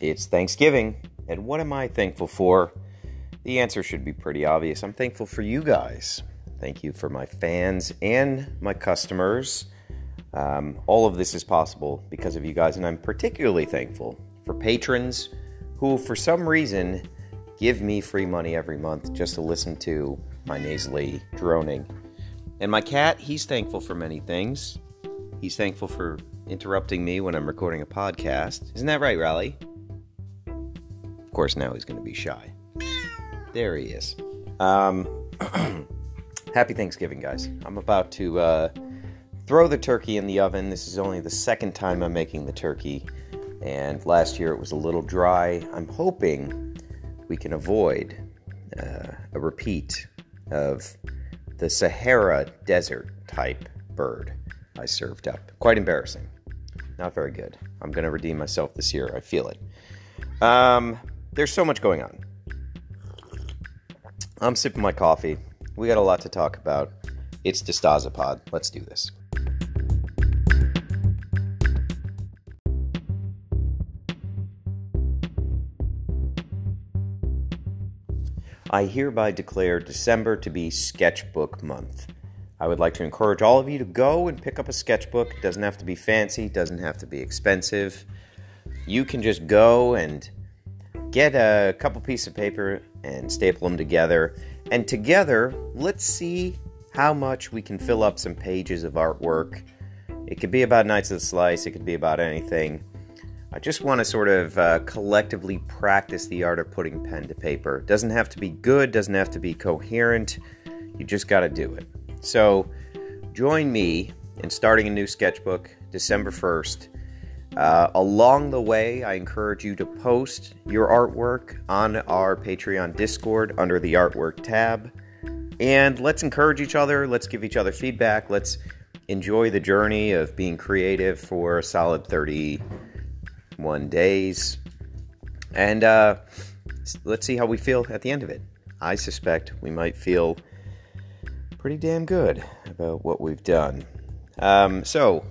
It's Thanksgiving, and what am I thankful for? The answer should be pretty obvious. I'm thankful for you guys. Thank you for my fans and my customers. Um, all of this is possible because of you guys, and I'm particularly thankful for patrons who, for some reason, give me free money every month just to listen to my nasally droning. And my cat, he's thankful for many things. He's thankful for interrupting me when I'm recording a podcast. Isn't that right, Raleigh? Course, now he's going to be shy. There he is. Um, happy Thanksgiving, guys. I'm about to uh, throw the turkey in the oven. This is only the second time I'm making the turkey, and last year it was a little dry. I'm hoping we can avoid uh, a repeat of the Sahara Desert type bird I served up. Quite embarrassing. Not very good. I'm going to redeem myself this year. I feel it. Um, there's so much going on. I'm sipping my coffee. We got a lot to talk about. It's DeStasapod. Let's do this. I hereby declare December to be sketchbook month. I would like to encourage all of you to go and pick up a sketchbook. It doesn't have to be fancy, doesn't have to be expensive. You can just go and get a couple pieces of paper and staple them together. And together, let's see how much we can fill up some pages of artwork. It could be about Knights of the Slice, it could be about anything. I just want to sort of uh, collectively practice the art of putting pen to paper. It Doesn't have to be good, doesn't have to be coherent. You just got to do it. So, join me in starting a new sketchbook December 1st. Uh, along the way, I encourage you to post your artwork on our Patreon Discord under the artwork tab. And let's encourage each other. Let's give each other feedback. Let's enjoy the journey of being creative for a solid 31 days. And uh, let's see how we feel at the end of it. I suspect we might feel pretty damn good about what we've done. Um, so,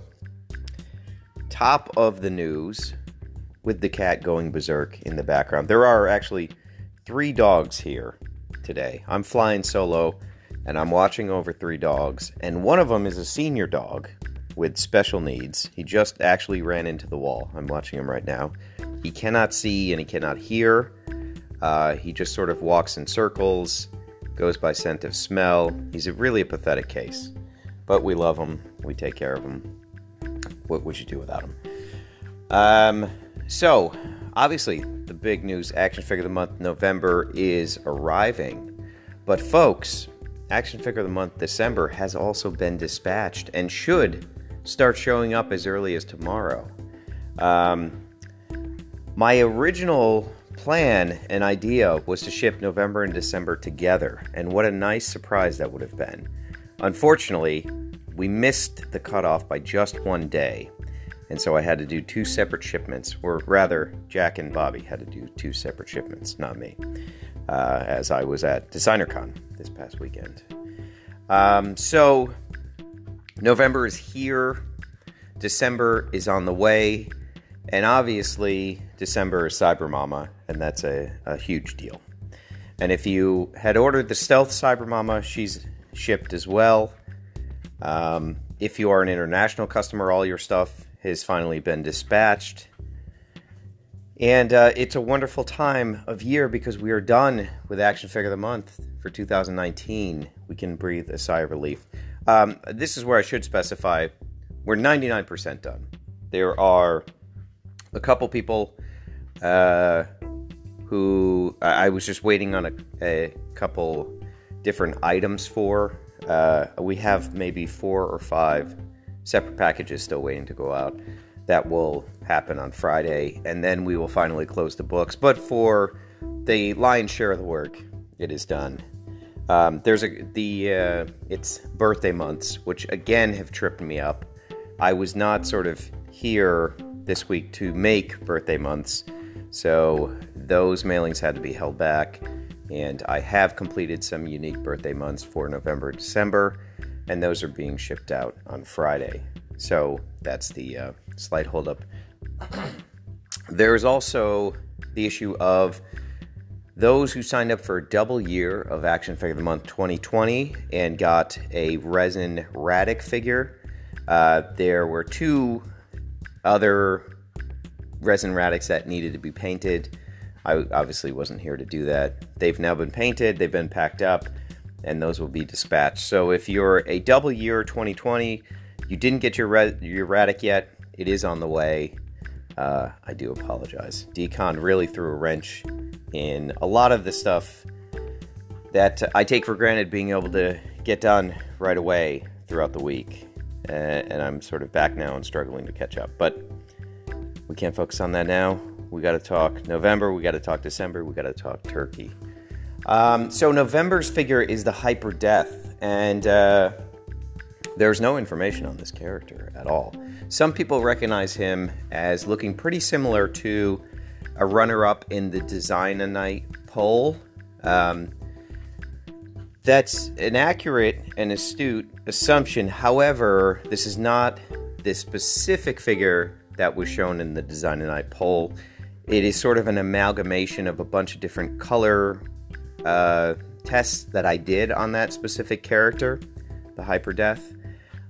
top of the news with the cat going berserk in the background. There are actually three dogs here today. I'm flying solo and I'm watching over three dogs, and one of them is a senior dog with special needs. He just actually ran into the wall. I'm watching him right now. He cannot see and he cannot hear. Uh, he just sort of walks in circles, goes by scent of smell. He's a really a pathetic case, but we love him. We take care of him. What would you do without him? Um, so, obviously, the big news action figure of the month November is arriving. But, folks, action figure of the month December has also been dispatched and should start showing up as early as tomorrow. Um, my original plan and idea was to ship November and December together, and what a nice surprise that would have been. Unfortunately, we missed the cutoff by just one day, and so I had to do two separate shipments, or rather, Jack and Bobby had to do two separate shipments, not me, uh, as I was at DesignerCon this past weekend. Um, so, November is here, December is on the way, and obviously, December is Cyber Mama, and that's a, a huge deal. And if you had ordered the Stealth Cyber Mama, she's shipped as well. Um, if you are an international customer, all your stuff has finally been dispatched. And uh, it's a wonderful time of year because we are done with Action Figure of the Month for 2019. We can breathe a sigh of relief. Um, this is where I should specify we're 99% done. There are a couple people uh, who I was just waiting on a, a couple different items for. Uh, we have maybe four or five separate packages still waiting to go out. That will happen on Friday, and then we will finally close the books. But for the lion's share of the work, it is done. Um, there's a the uh, it's birthday months, which again have tripped me up. I was not sort of here this week to make birthday months, so those mailings had to be held back and I have completed some unique birthday months for November December, and those are being shipped out on Friday. So that's the uh, slight holdup. There is also the issue of those who signed up for a double year of Action Figure of the Month 2020 and got a resin Radic figure. Uh, there were two other resin Radics that needed to be painted. I obviously wasn't here to do that. They've now been painted, they've been packed up, and those will be dispatched. So if you're a double year 2020, you didn't get your re- your Radic yet, it is on the way. Uh, I do apologize. Decon really threw a wrench in a lot of the stuff that I take for granted being able to get done right away throughout the week. Uh, and I'm sort of back now and struggling to catch up. But we can't focus on that now. We got to talk November, we got to talk December, we got to talk Turkey. Um, so, November's figure is the Hyper Death, and uh, there's no information on this character at all. Some people recognize him as looking pretty similar to a runner up in the Design a Knight poll. Um, that's an accurate and astute assumption. However, this is not the specific figure that was shown in the Design a Knight poll. It is sort of an amalgamation of a bunch of different color uh, tests that I did on that specific character, the Hyper Death.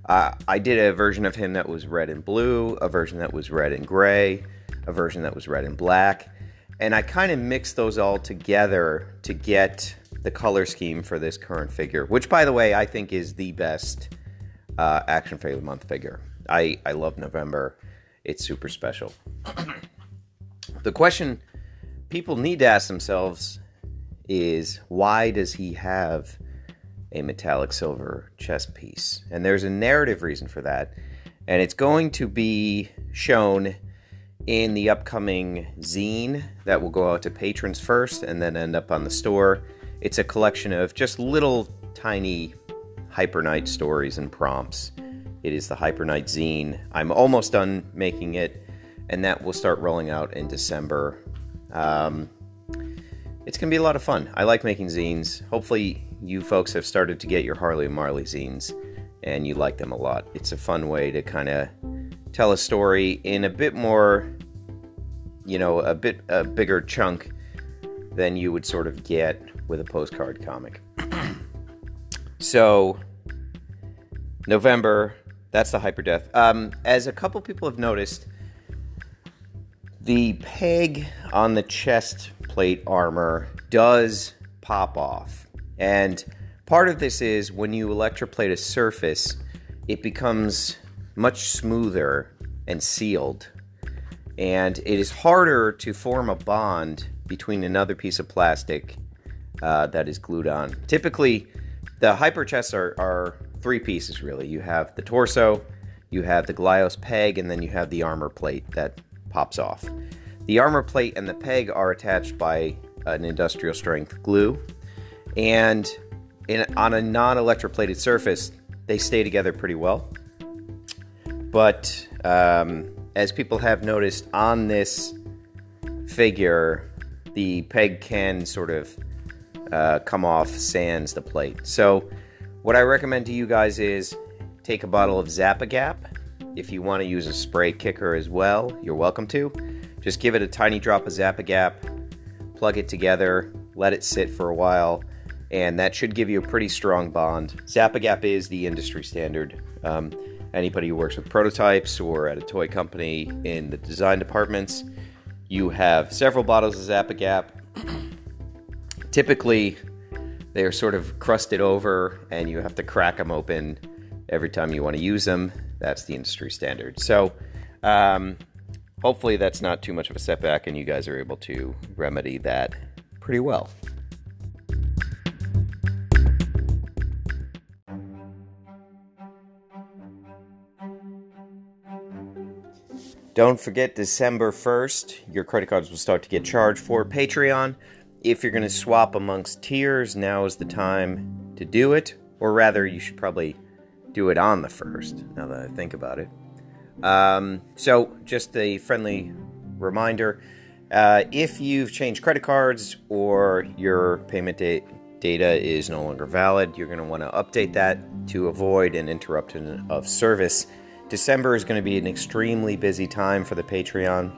Uh, I did a version of him that was red and blue, a version that was red and gray, a version that was red and black, and I kind of mixed those all together to get the color scheme for this current figure, which, by the way, I think is the best uh, action figure of the month figure. I, I love November, it's super special. the question people need to ask themselves is why does he have a metallic silver chess piece. And there's a narrative reason for that. And it's going to be shown in the upcoming zine that will go out to patrons first and then end up on the store. It's a collection of just little tiny Hyper Knight stories and prompts. It is the Hyper Knight zine. I'm almost done making it, and that will start rolling out in December. Um, it's going to be a lot of fun. I like making zines. Hopefully, you folks have started to get your Harley and Marley zines and you like them a lot. It's a fun way to kind of tell a story in a bit more, you know, a bit a bigger chunk than you would sort of get with a postcard comic. so, November, that's the Hyper Death. Um, as a couple people have noticed, the peg on the chest plate armor does pop off. And part of this is when you electroplate a surface, it becomes much smoother and sealed. And it is harder to form a bond between another piece of plastic uh, that is glued on. Typically, the hyper chests are, are three pieces really. You have the torso, you have the Glyos peg, and then you have the armor plate that pops off. The armor plate and the peg are attached by an industrial strength glue and in, on a non-electroplated surface, they stay together pretty well. But um, as people have noticed on this figure, the peg can sort of uh, come off sans the plate. So, what I recommend to you guys is take a bottle of Zap-A-Gap. If you want to use a spray kicker as well, you're welcome to. Just give it a tiny drop of Zap-A-Gap, plug it together, let it sit for a while and that should give you a pretty strong bond. Zap-A-Gap is the industry standard. Um, anybody who works with prototypes or at a toy company in the design departments, you have several bottles of Zap-A-Gap. Typically, they are sort of crusted over, and you have to crack them open every time you want to use them. That's the industry standard. So, um, hopefully, that's not too much of a setback, and you guys are able to remedy that pretty well. Don't forget December 1st, your credit cards will start to get charged for Patreon. If you're going to swap amongst tiers, now is the time to do it. Or rather, you should probably do it on the 1st, now that I think about it. Um, so, just a friendly reminder uh, if you've changed credit cards or your payment da- data is no longer valid, you're going to want to update that to avoid an interruption of service December is going to be an extremely busy time for the Patreon.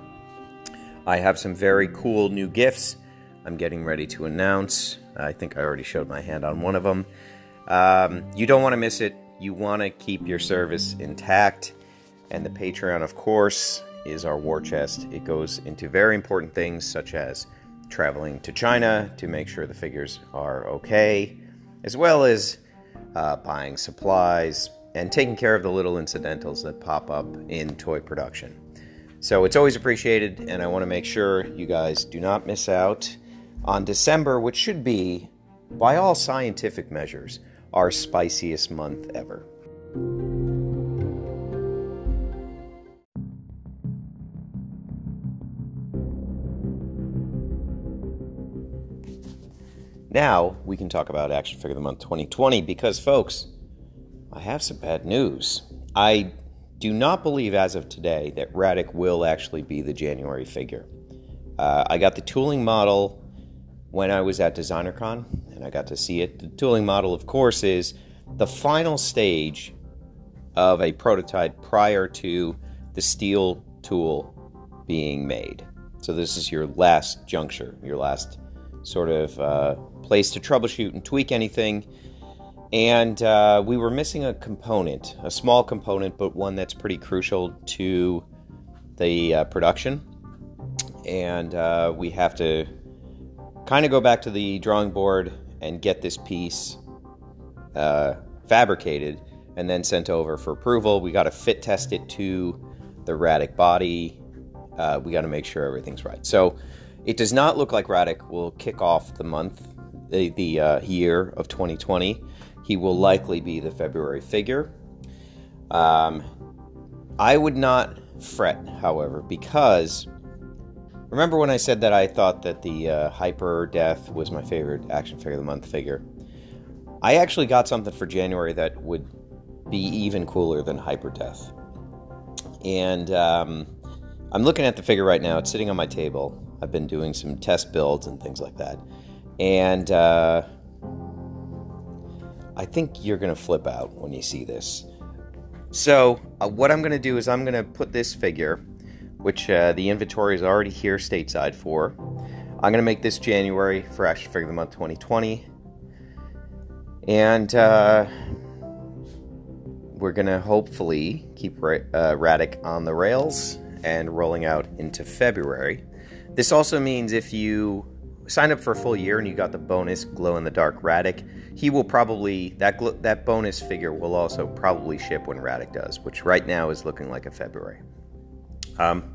I have some very cool new gifts I'm getting ready to announce. I think I already showed my hand on one of them. Um, you don't want to miss it. You want to keep your service intact. And the Patreon, of course, is our war chest. It goes into very important things such as traveling to China to make sure the figures are okay, as well as uh, buying supplies and taking care of the little incidentals that pop up in toy production. So it's always appreciated, and I want to make sure you guys do not miss out on December, which should be, by all scientific measures, our spiciest month ever. Now we can talk about Action Figure of the Month 2020 because, folks, I have some bad news. I do not believe as of today that Radek will actually be the January figure. Uh, I got the tooling model when I was at DesignerCon and I got to see it. The tooling model, of course, is the final stage of a prototype prior to the steel tool being made. So, this is your last juncture, your last sort of uh, place to troubleshoot and tweak anything. And uh, we were missing a component, a small component, but one that's pretty crucial to the uh, production. And uh, we have to kind of go back to the drawing board and get this piece uh, fabricated and then sent over for approval. We got to fit test it to the Radic body. Uh, we got to make sure everything's right. So it does not look like Radic will kick off the month, the, the uh, year of 2020. He will likely be the February figure. Um, I would not fret, however, because remember when I said that I thought that the uh, Hyper Death was my favorite action figure of the month figure? I actually got something for January that would be even cooler than Hyper Death. And um, I'm looking at the figure right now. It's sitting on my table. I've been doing some test builds and things like that. And uh, I think you're going to flip out when you see this. So, uh, what I'm going to do is I'm going to put this figure, which uh, the inventory is already here stateside for. I'm going to make this January for Action Figure of the Month 2020. And uh, we're going to hopefully keep uh, Radek on the rails and rolling out into February. This also means if you sign up for a full year and you got the bonus glow in the dark Radek, he will probably that gl- that bonus figure will also probably ship when Radek does, which right now is looking like a February. Um,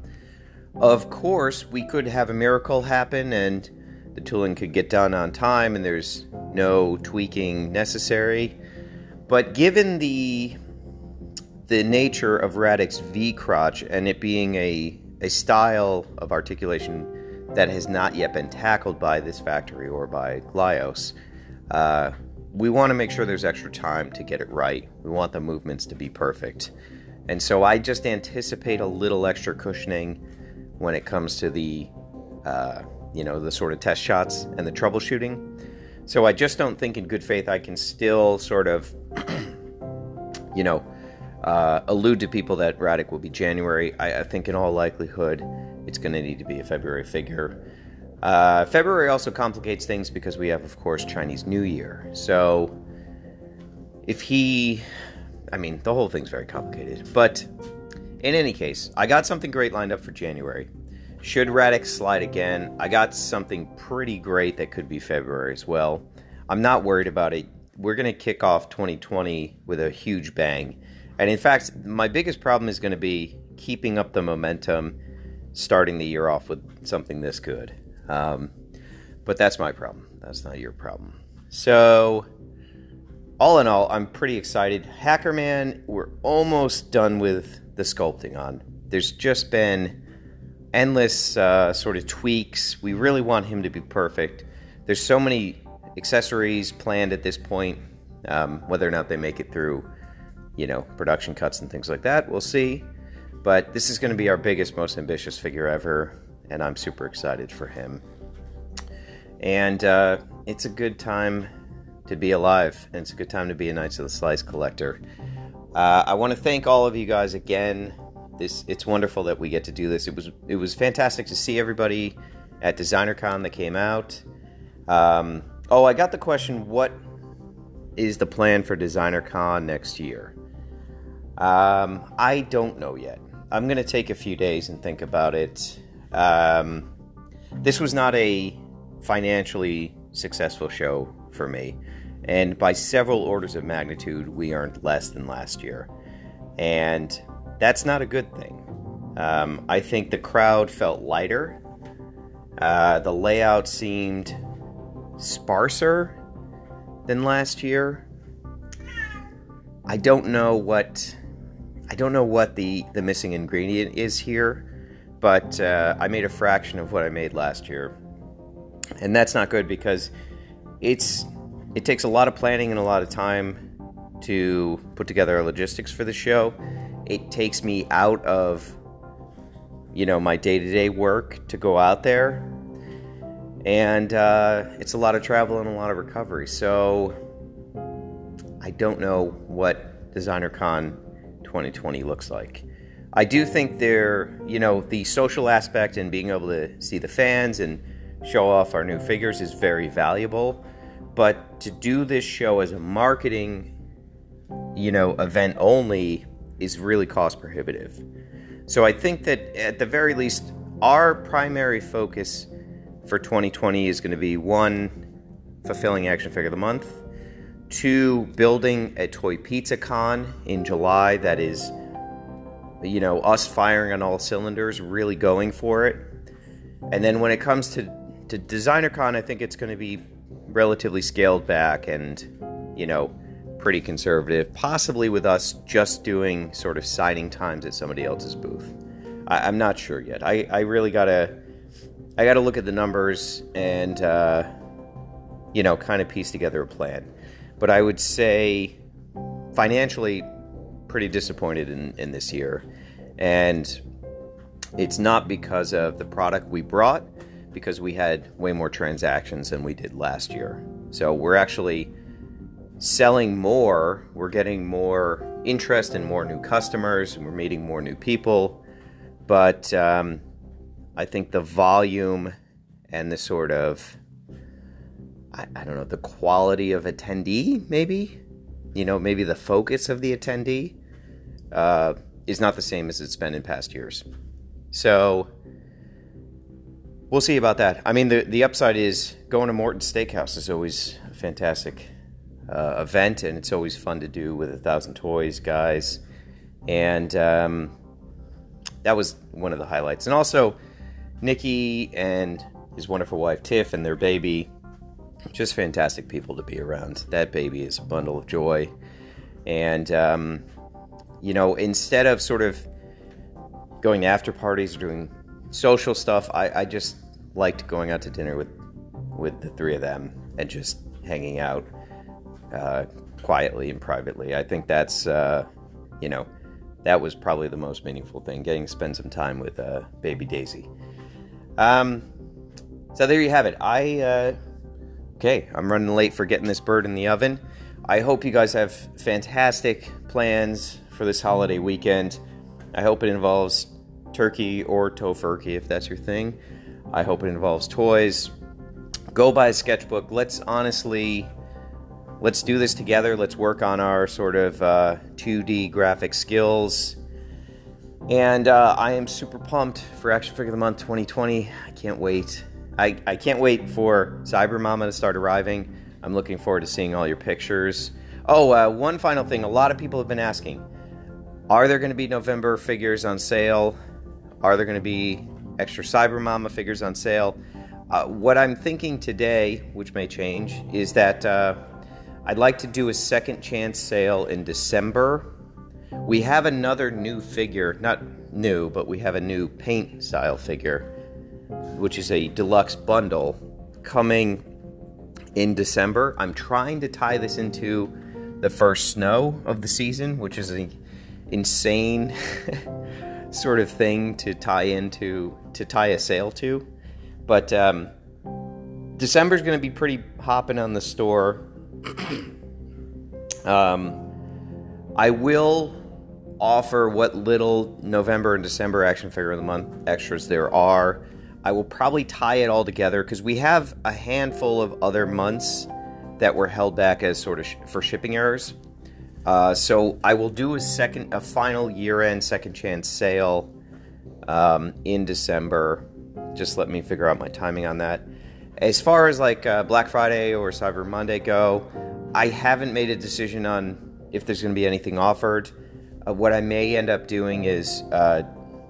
of course, we could have a miracle happen and the tooling could get done on time and there's no tweaking necessary. But given the the nature of Radek's V crotch and it being a a style of articulation that has not yet been tackled by this factory or by Glyos. Uh, we want to make sure there's extra time to get it right. We want the movements to be perfect. And so I just anticipate a little extra cushioning when it comes to the, uh, you know, the sort of test shots and the troubleshooting. So I just don't think in good faith I can still sort of, you know, uh, allude to people that Radek will be January. I, I think in all likelihood it's going to need to be a February figure. Uh, February also complicates things because we have, of course, Chinese New Year. So if he, I mean, the whole thing's very complicated. But in any case, I got something great lined up for January. Should Radix slide again, I got something pretty great that could be February as well. I'm not worried about it. We're going to kick off 2020 with a huge bang. And in fact, my biggest problem is going to be keeping up the momentum, starting the year off with something this good. Um, but that's my problem. That's not your problem. So, all in all, I'm pretty excited. Hackerman, we're almost done with the sculpting on. There's just been endless uh, sort of tweaks. We really want him to be perfect. There's so many accessories planned at this point. Um, whether or not they make it through you know, production cuts and things like that. We'll see. But this is going to be our biggest, most ambitious figure ever, and I'm super excited for him. And uh, it's a good time to be alive, and it's a good time to be a Knights of the Slice collector. Uh, I want to thank all of you guys again this it's wonderful that we get to do this. It was it was fantastic to see everybody at DesignerCon that came out. Um, oh, I got the question: What is the plan for DesignerCon next year? Um, I don't know yet. I'm to take a few days and think about it. Um, this was not a financially successful show for me, and by several orders of magnitude, we earned less than last year, and that's not a good thing. Um, I think the crowd felt lighter. Uh, the layout seemed sparser than last year. I don't know what I don't know what the the missing ingredient is here, but uh, I made a fraction of what I made last year, and that's not good because it's it takes a lot of planning and a lot of time to put together logistics for the show. It takes me out of you know my day-to-day work to go out there. And uh, it's a lot of travel and a lot of recovery. So i don't know what designer con 2020 looks like. I do think there you know the social aspect and being able to see the fans and show off our new figures is very valuable. But to do this show as a marketing you know event only is really cost prohibitive. So I think that at the very least, our primary focus for 2020 is going to be one, fulfilling action figure of the month, two, building a toy pizza con in July that is, you know, us firing on all cylinders, really going for it. And then when it comes to, to designer con, I think it's going to be relatively scaled back and, you know, pretty conservative, possibly with us just doing sort of signing times at somebody else's booth. I, am not sure yet. I, I really gotta I gotta look at the numbers and uh, you know kind of piece together a plan. But I would say financially pretty disappointed in, in this year. And it's not because of the product we brought, because we had way more transactions than we did last year. So we're actually selling more, we're getting more interest and more new customers, and we're meeting more new people. But um, I think the volume and the sort of, I, I don't know, the quality of attendee, maybe, you know, maybe the focus of the attendee uh, is not the same as it's been in past years. So we'll see about that. I mean, the, the upside is going to Morton's Steakhouse is always a fantastic uh, event, and it's always fun to do with a thousand toys guys. And um, that was one of the highlights. And also, Nikki and his wonderful wife Tiff and their baby, just fantastic people to be around. That baby is a bundle of joy. And, um, you know, instead of sort of going to after parties or doing social stuff, I, I just liked going out to dinner with with the three of them and just hanging out uh, quietly and privately. I think that's, uh, you know, that was probably the most meaningful thing, getting to spend some time with uh, baby Daisy. Um, so there you have it. I, uh, okay, I'm running late for getting this bird in the oven. I hope you guys have fantastic plans for this holiday weekend. I hope it involves turkey or tofurkey if that's your thing. I hope it involves toys. Go buy a sketchbook. Let's honestly let's do this together. Let's work on our sort of uh, 2D graphic skills. And uh, I am super pumped for Action Figure of the Month 2020. I can't wait. I, I can't wait for Cyber Mama to start arriving. I'm looking forward to seeing all your pictures. Oh, uh, one final thing. A lot of people have been asking Are there going to be November figures on sale? Are there going to be extra Cyber Mama figures on sale? Uh, what I'm thinking today, which may change, is that uh, I'd like to do a second chance sale in December. We have another new figure, not new, but we have a new paint style figure, which is a deluxe bundle coming in December. I'm trying to tie this into the first snow of the season, which is an insane sort of thing to tie into to tie a sale to. But um, December is going to be pretty hopping on the store um, I will offer what little November and December action figure of the month extras there are. I will probably tie it all together because we have a handful of other months that were held back as sort of sh- for shipping errors. Uh, so I will do a second, a final year-end second chance sale um, in December. Just let me figure out my timing on that. As far as like uh, Black Friday or Cyber Monday go, I haven't made a decision on if there's going to be anything offered. Uh, what I may end up doing is, uh,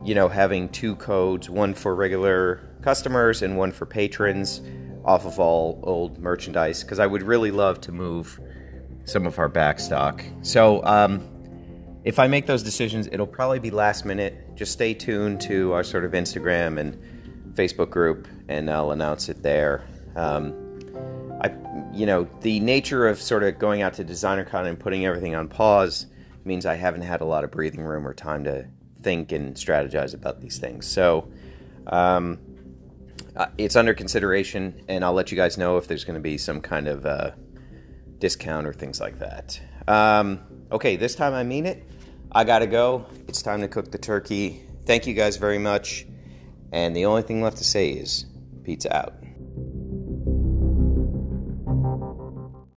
you know, having two codes, one for regular customers and one for patrons, off of all old merchandise, because I would really love to move some of our back stock. So, um, if I make those decisions, it'll probably be last minute. Just stay tuned to our sort of Instagram and Facebook group, and I'll announce it there. Um, I, you know, the nature of sort of going out to DesignerCon and putting everything on pause means I haven't had a lot of breathing room or time to think and strategize about these things. So, um, uh, it's under consideration, and I'll let you guys know if there's going to be some kind of uh, discount or things like that. Um, okay, this time I mean it. I gotta go. It's time to cook the turkey. Thank you guys very much. And the only thing left to say is pizza out.